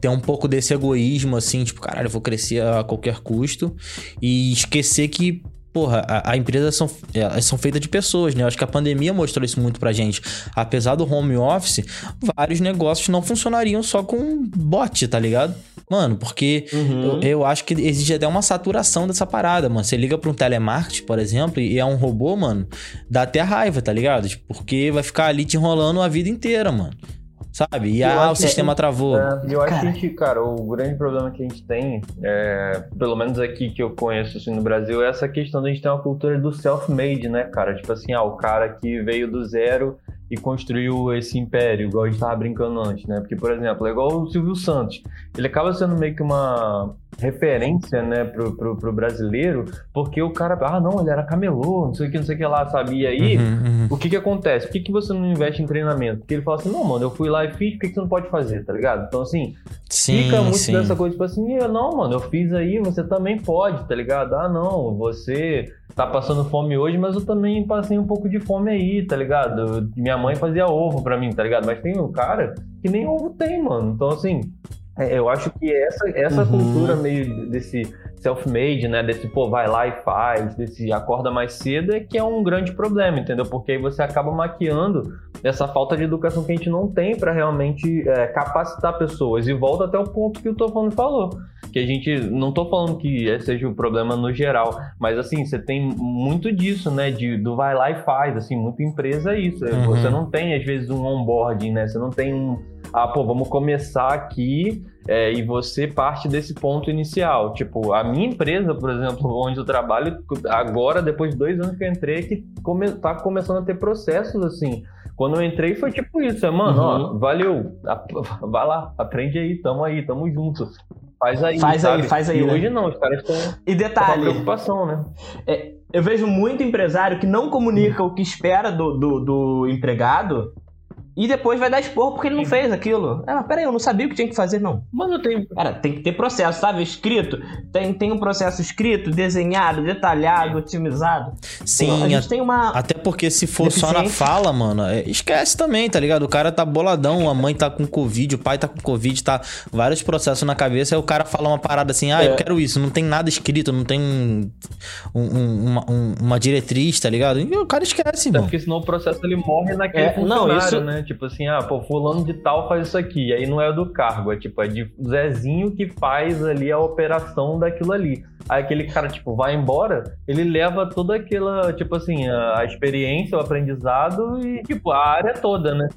tem um pouco desse egoísmo, assim, tipo, caralho, eu vou crescer a qualquer custo. E esquecer que, porra, a, a empresa são, elas são feitas de pessoas, né? Eu acho que a pandemia mostrou isso muito pra gente. Apesar do home office, vários negócios não funcionariam só com bot, tá ligado? Mano, porque Uhum. eu, eu acho que existe até uma saturação dessa parada, mano. Você liga pra um telemarketing, por exemplo, e é um robô, mano, dá até raiva, tá ligado? Porque vai ficar ali te enrolando a vida inteira, mano. Sabe? E ah, o que- sistema travou. É, e eu acho que Cara. a gente, cara, o grande problema que a gente tem, é, pelo menos aqui que eu conheço assim, no Brasil, é essa questão de a gente ter uma cultura do self-made, né, cara? Tipo assim, ah, o cara que veio do zero e construiu esse império, igual a gente tava brincando antes, né? Porque, por exemplo, é igual o Silvio Santos. Ele acaba sendo meio que uma, referência, né, pro, pro, pro, brasileiro, porque o cara, ah, não, ele era camelô, não sei o que, não sei o que lá, sabe? E aí, uhum, uhum. o que que acontece? Por que, que você não investe em treinamento? Porque ele fala assim, não, mano, eu fui lá e fiz, por que, que você não pode fazer, tá ligado? Então, assim, sim, fica muito sim. dessa coisa, tipo assim, não, mano, eu fiz aí, você também pode, tá ligado? Ah, não, você tá passando fome hoje, mas eu também passei um pouco de fome aí, tá ligado? Minha mãe fazia ovo pra mim, tá ligado? Mas tem um cara que nem ovo tem, mano. Então, assim, eu acho que essa, essa uhum. cultura meio desse self-made, né? Desse, pô, vai lá e faz, desse acorda mais cedo, é que é um grande problema, entendeu? Porque aí você acaba maquiando essa falta de educação que a gente não tem para realmente é, capacitar pessoas. E volta até o ponto que o Tofano falou. Que a gente, não tô falando que seja o problema no geral, mas assim, você tem muito disso, né? De, do vai lá e faz, assim, muita empresa é isso. Uhum. Você não tem, às vezes, um onboarding, né? Você não tem um ah, pô, vamos começar aqui é, e você parte desse ponto inicial. Tipo, a minha empresa, por exemplo, onde eu trabalho, agora, depois de dois anos que eu entrei, que come, tá começando a ter processos assim. Quando eu entrei foi tipo isso, é, mano, uhum. ó, valeu, vai lá, aprende aí, tamo aí, tamo junto. Faz aí, faz sabe? aí, faz aí. E né? hoje não, os caras estão e detalhe, com preocupação, né? É, eu vejo muito empresário que não comunica o que espera do, do, do empregado e depois vai dar esporro porque ele não fez aquilo. Ah, peraí, eu não sabia o que tinha que fazer, não. Mano, tem. Cara, tem que ter processo, sabe? Escrito. Tem, tem um processo escrito, desenhado, detalhado, otimizado. Sim, a gente tem uma. Até porque se for só na fala, mano, é, esquece também, tá ligado? O cara tá boladão, a mãe tá com Covid, o pai tá com Covid, tá vários processos na cabeça, aí o cara fala uma parada assim, ah, é. eu quero isso, não tem nada escrito, não tem um, um, uma, um, uma diretriz, tá ligado? E o cara esquece, mano. É porque senão o processo ele morre naquele é, funcionário, não, isso... né? Tipo assim, ah, pô, fulano de tal faz isso aqui. Aí não é do cargo, é tipo, é de Zezinho que faz ali a operação daquilo ali. Aí aquele cara, tipo, vai embora, ele leva toda aquela, tipo assim, a, a experiência, o aprendizado e, tipo, a área toda, né?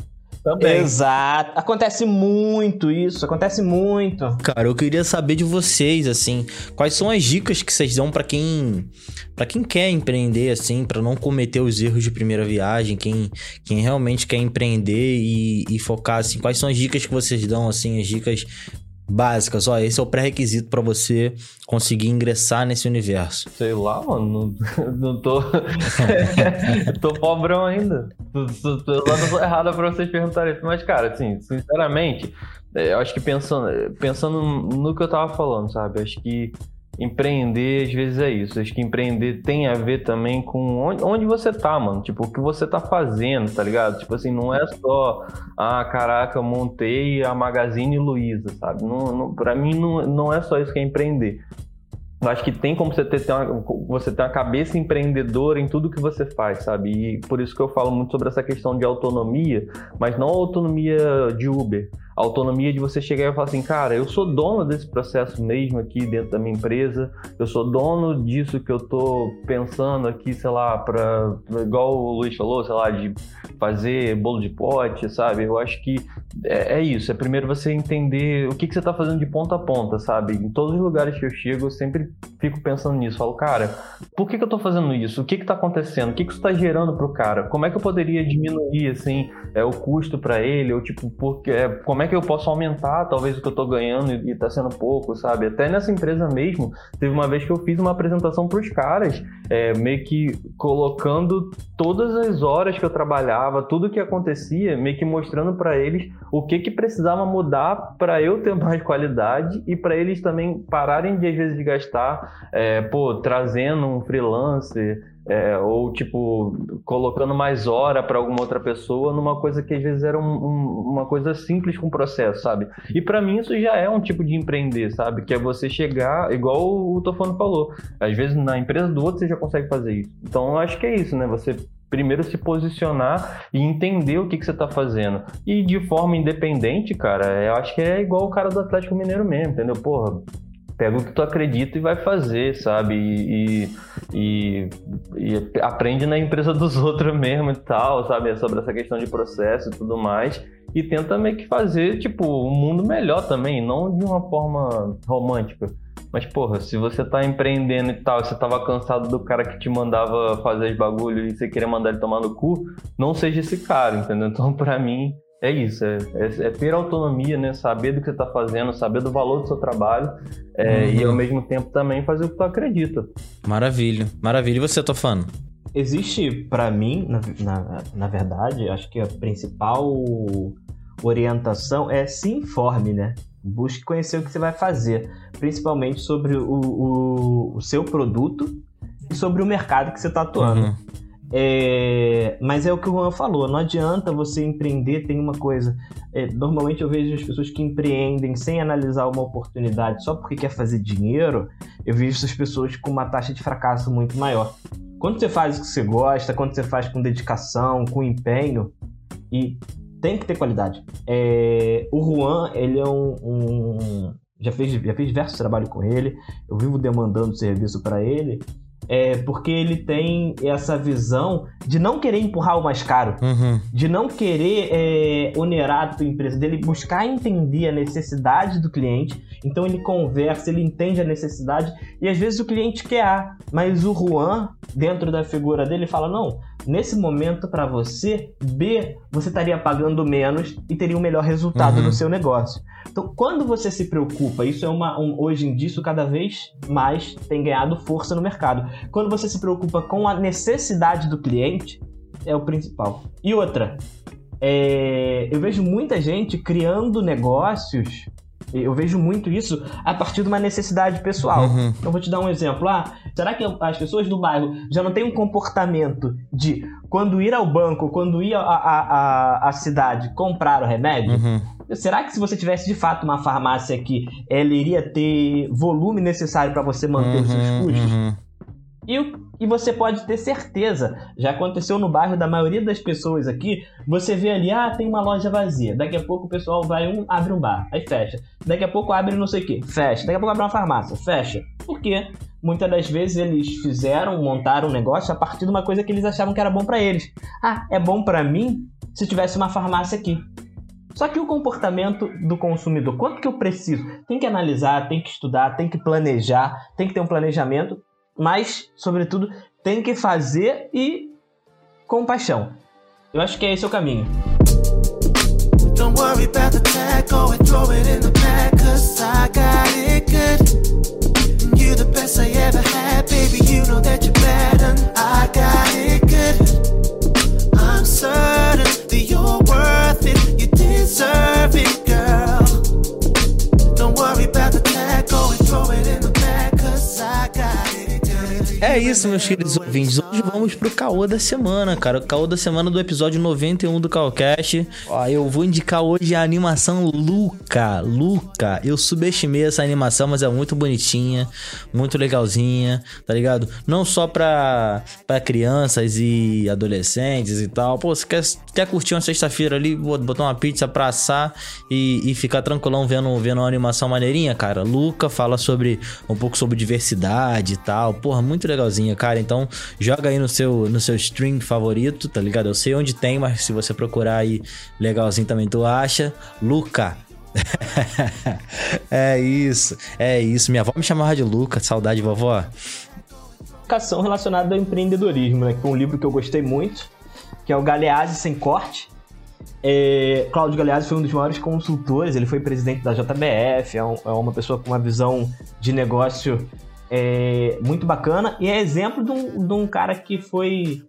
Também. Exato. Acontece muito isso, acontece muito. Cara, eu queria saber de vocês, assim, quais são as dicas que vocês dão para quem para quem quer empreender, assim, para não cometer os erros de primeira viagem, quem, quem realmente quer empreender e, e focar, assim, quais são as dicas que vocês dão, assim, as dicas básicas. Ó, esse é o pré-requisito para você conseguir ingressar nesse universo. Sei lá, mano. Não, não tô. tô pobrão ainda. Tô, tô, tô, tô errada pra vocês perguntarem isso. Mas, cara, assim, sinceramente, é, eu acho que pensando, pensando no que eu tava falando, sabe? Acho que empreender às vezes é isso. Acho que empreender tem a ver também com onde, onde você tá, mano. Tipo, o que você tá fazendo, tá ligado? Tipo assim, não é só, ah, caraca, montei a Magazine Luiza, sabe? Não, não, pra mim não, não é só isso que é empreender. Eu acho que tem como você ter, ter uma, você ter uma cabeça empreendedora em tudo que você faz, sabe? E por isso que eu falo muito sobre essa questão de autonomia, mas não autonomia de Uber autonomia de você chegar e falar assim, cara, eu sou dono desse processo mesmo aqui dentro da minha empresa, eu sou dono disso que eu tô pensando aqui, sei lá, para igual o Luiz falou, sei lá, de fazer bolo de pote, sabe? Eu acho que é, é isso, é primeiro você entender o que, que você tá fazendo de ponta a ponta, sabe? Em todos os lugares que eu chego, eu sempre fico pensando nisso, falo, cara, por que, que eu tô fazendo isso? O que que tá acontecendo? O que que isso tá gerando pro cara? Como é que eu poderia diminuir, assim, é, o custo para ele? Ou, tipo, porque, é, como é que eu posso aumentar talvez o que eu tô ganhando e, tá sendo pouco, sabe? Até nessa empresa mesmo, teve uma vez que eu fiz uma apresentação pros caras, é, meio que colocando todas as horas que eu trabalhava, tudo que acontecia, meio que mostrando para eles o que que precisava mudar para eu ter mais qualidade e para eles também pararem de às vezes de gastar, é, pô, trazendo um freelancer, é, ou tipo colocando mais hora para alguma outra pessoa numa coisa que às vezes era um, um, uma coisa simples com o processo, sabe? E para mim isso já é um tipo de empreender, sabe? Que é você chegar, igual o Tofano falou, às vezes na empresa do outro você já consegue fazer isso. Então eu acho que é isso, né? Você primeiro se posicionar e entender o que, que você está fazendo. E de forma independente, cara, eu acho que é igual o cara do Atlético Mineiro mesmo, entendeu? Porra, pega o que tu acredita e vai fazer, sabe? E, e, e, aprende na empresa dos outros mesmo e tal, sabe? Sobre essa questão de processo e tudo mais. E tenta meio que fazer, tipo, um mundo melhor também, não de uma forma romântica. Mas, porra, se você tá empreendendo e tal, você tava cansado do cara que te mandava fazer os bagulho e você queria mandar ele tomar no cu, não seja esse cara, entendeu? Então, pra mim, é isso, é, é, é, ter autonomia, né? Saber do que você está fazendo, saber do valor do seu trabalho é, uhum. e ao mesmo tempo também fazer o que tu acredita. Maravilha, maravilha. E você, Tofano? Existe, para mim, na, na, na, verdade, acho que a principal orientação é se informe, né? Busque conhecer o que você vai fazer, principalmente sobre o, o, o seu produto e sobre o mercado que você está atuando. Uhum. É, mas é o que o Juan falou, não adianta você empreender, tem uma coisa. É, normalmente eu vejo as pessoas que empreendem sem analisar uma oportunidade só porque quer fazer dinheiro, eu vejo essas pessoas com uma taxa de fracasso muito maior. Quando você faz o que você gosta, quando você faz com dedicação, com empenho, e tem que ter qualidade. É, o Juan, ele é um, um já fez, já fiz diversos trabalhos com ele, eu vivo demandando serviço para ele, é, porque ele tem essa visão de não querer empurrar o mais caro, uhum. de não querer é, onerar a tua empresa, dele buscar entender a necessidade do cliente. Então ele conversa, ele entende a necessidade e às vezes o cliente quer A, mas o Juan, dentro da figura dele, fala: não, nesse momento para você, B, você estaria pagando menos e teria um melhor resultado uhum. no seu negócio. Então, quando você se preocupa, isso é uma um, hoje em dia isso cada vez mais tem ganhado força no mercado. Quando você se preocupa com a necessidade do cliente, é o principal. E outra, é, eu vejo muita gente criando negócios eu vejo muito isso a partir de uma necessidade pessoal. Uhum. Eu vou te dar um exemplo. Ah, será que as pessoas do bairro já não têm um comportamento de quando ir ao banco, quando ir à cidade comprar o remédio? Uhum. Será que se você tivesse de fato uma farmácia aqui, ela iria ter volume necessário para você manter uhum, os seus uhum, custos? E, e você pode ter certeza, já aconteceu no bairro da maioria das pessoas aqui, você vê ali, ah, tem uma loja vazia. Daqui a pouco o pessoal vai, um, abre um bar, aí fecha. Daqui a pouco abre não sei o que, fecha. Daqui a pouco abre uma farmácia, fecha. Por quê? Muitas das vezes eles fizeram, montaram um negócio a partir de uma coisa que eles achavam que era bom para eles. Ah, é bom para mim se tivesse uma farmácia aqui. Só que o comportamento do consumidor, quanto que eu preciso? Tem que analisar, tem que estudar, tem que planejar, tem que ter um planejamento, mas, sobretudo, tem que fazer e com paixão. Eu acho que é esse o caminho. Don't worry about the É isso, meus queridos ouvintes. Hoje vamos pro caô da semana, cara. O caô da semana do episódio 91 do Calcast. Ó, eu vou indicar hoje a animação Luca. Luca. Eu subestimei essa animação, mas é muito bonitinha, muito legalzinha, tá ligado? Não só pra, pra crianças e adolescentes e tal. Pô, você quer, quer curtir uma sexta-feira ali, botar uma pizza pra assar e, e ficar tranquilão vendo, vendo uma animação maneirinha, cara? Luca fala sobre um pouco sobre diversidade e tal. Porra, muito legalzinha, cara. Então, joga aí no seu, no seu stream favorito, tá ligado? Eu sei onde tem, mas se você procurar aí legalzinho também tu acha. Luca. é isso, é isso. Minha avó me chamava de Luca, saudade, vovó. Educação relacionada ao empreendedorismo, né? Que foi um livro que eu gostei muito, que é o Galeazzi Sem Corte. É, Cláudio Galeazzi foi um dos maiores consultores, ele foi presidente da JBF, é, um, é uma pessoa com uma visão de negócio é, muito bacana e é exemplo de um, de um cara que foi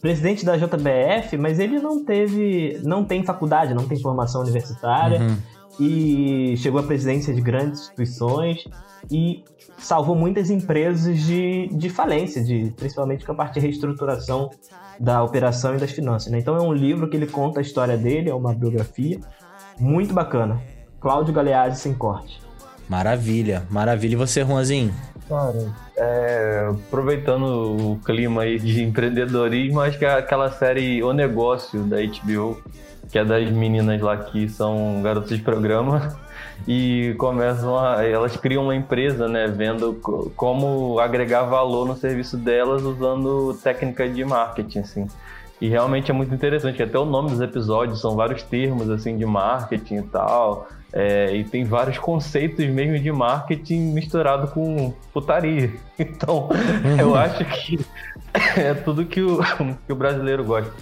presidente da JBF, mas ele não teve, não tem faculdade, não tem formação universitária uhum. e chegou à presidência de grandes instituições e salvou muitas empresas de, de falência, de, principalmente com a parte de reestruturação da operação e das finanças. Né? Então é um livro que ele conta a história dele, é uma biografia muito bacana. Cláudio Galeazzi sem corte. Maravilha, maravilha. E você, Juanzinho? Cara, é, aproveitando o clima aí de empreendedorismo, acho que é aquela série O Negócio da HBO, que é das meninas lá que são garotas de programa e começam a, elas criam uma empresa, né, vendo como agregar valor no serviço delas usando técnica de marketing, assim. E realmente é muito interessante, até o nome dos episódios são vários termos assim de marketing e tal. É, e tem vários conceitos mesmo de marketing misturado com putaria. Então, eu acho que é tudo que o, que o brasileiro gosta.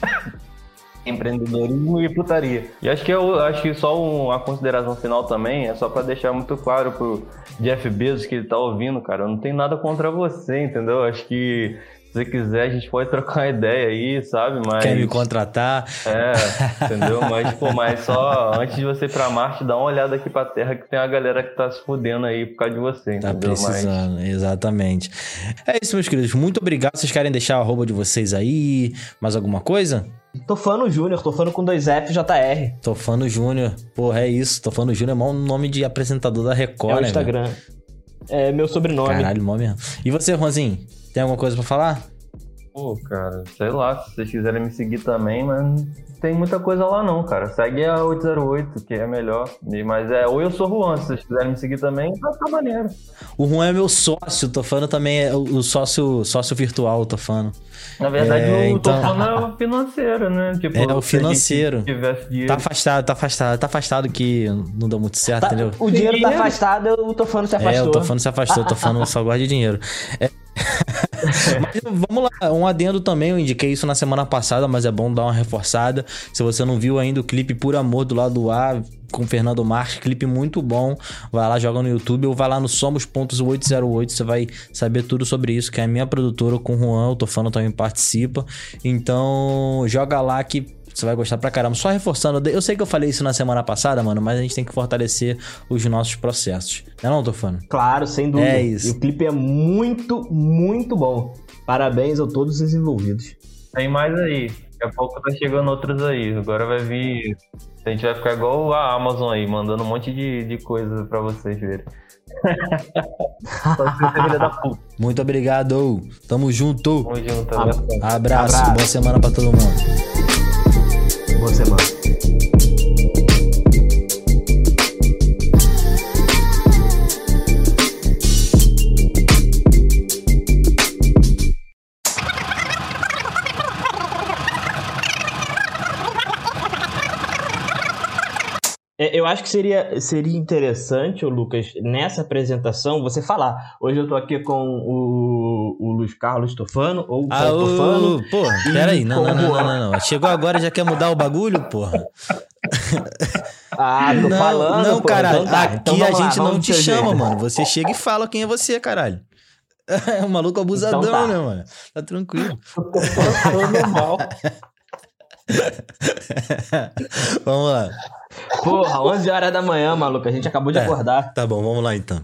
empreendedorismo e putaria. E acho que eu acho que só uma consideração final também é só para deixar muito claro pro Jeff Bezos que ele tá ouvindo, cara, eu não tenho nada contra você, entendeu? Acho que você quiser, a gente pode trocar uma ideia aí, sabe? Mas... Quer me contratar? É, entendeu? Mas, pô, mas só antes de você ir pra Marte, dá uma olhada aqui pra Terra que tem a galera que tá se fudendo aí por causa de você, Tá entendeu? precisando, exatamente. É isso, meus queridos. Muito obrigado. Vocês querem deixar o arroba de vocês aí? Mais alguma coisa? Tofano Júnior, Tofano com dois F JR. Tofano Júnior. Porra, é isso. Tofano Júnior é mau nome de apresentador da Record, É o né, Instagram. É meu sobrenome. Caralho, mó mesmo. E você, Juanzinho? Tem alguma coisa pra falar? Pô, cara, sei lá, se vocês quiserem me seguir também, mas não tem muita coisa lá não, cara. Segue a 808, que é melhor. Mas é, ou eu sou Juan, se vocês quiserem me seguir também, tá, tá maneiro. O Juan é meu sócio. O Tofano também é o sócio, sócio virtual, o Tofano. Na verdade, É, o então- Tofano é o financeiro, né? Tipo, É, o financeiro. tivesse dinheiro. Tá afastado, tá afastado, tá afastado que não deu muito certo, Tá- entendeu? o dinheiro tá afastado, o Tofano se afastou. É, o Tofano se afastou, o Tofano só gosta de dinheiro. É. mas vamos lá, um adendo também, eu indiquei isso na semana passada, mas é bom dar uma reforçada. Se você não viu ainda o clipe Por Amor do lado A com Fernando Marques, clipe muito bom. Vai lá, joga no YouTube ou vai lá no Somos.808, você vai saber tudo sobre isso, que é a minha produtora com o Juan, o Tofano também participa. Então, joga lá que você vai gostar pra caramba. Só reforçando, eu sei que eu falei isso na semana passada, mano, mas a gente tem que fortalecer os nossos processos. Não é não, Tofano? Claro, sem dúvida. É isso. E o clipe é muito, muito bom. Parabéns a todos os envolvidos. Tem mais aí. Daqui a pouco tá chegando outros aí. Agora vai vir. A gente vai ficar igual a Amazon aí, mandando um monte de, de coisa pra vocês verem. Pode ser filha da puta. Muito obrigado. Tamo junto. Tamo junto, Ab- abraço. Abraço. Abraço. Boa semana pra todo mundo. Boa semana. É, Eu acho que seria, seria interessante, Lucas, nessa apresentação, você falar. Hoje eu tô aqui com o, o Luiz Carlos Tofano, ou o Ah, Caio Tofano. ô, pô, pera aí. Não, não, não, não, não. Chegou agora e já quer mudar o bagulho, porra. Ah, tô não, falando. não, pô, caralho. então tá. Aqui Então a vamos lá, gente não te chama, jeito. mano. Você chega e fala quem é você, caralho. É um maluco abusadão, Então tá. né, mano? Tá tranquilo. Falando mal. Vamos lá. Porra, 11 horas da manhã, maluco. A gente acabou de É. acordar. Tá bom, vamos lá então.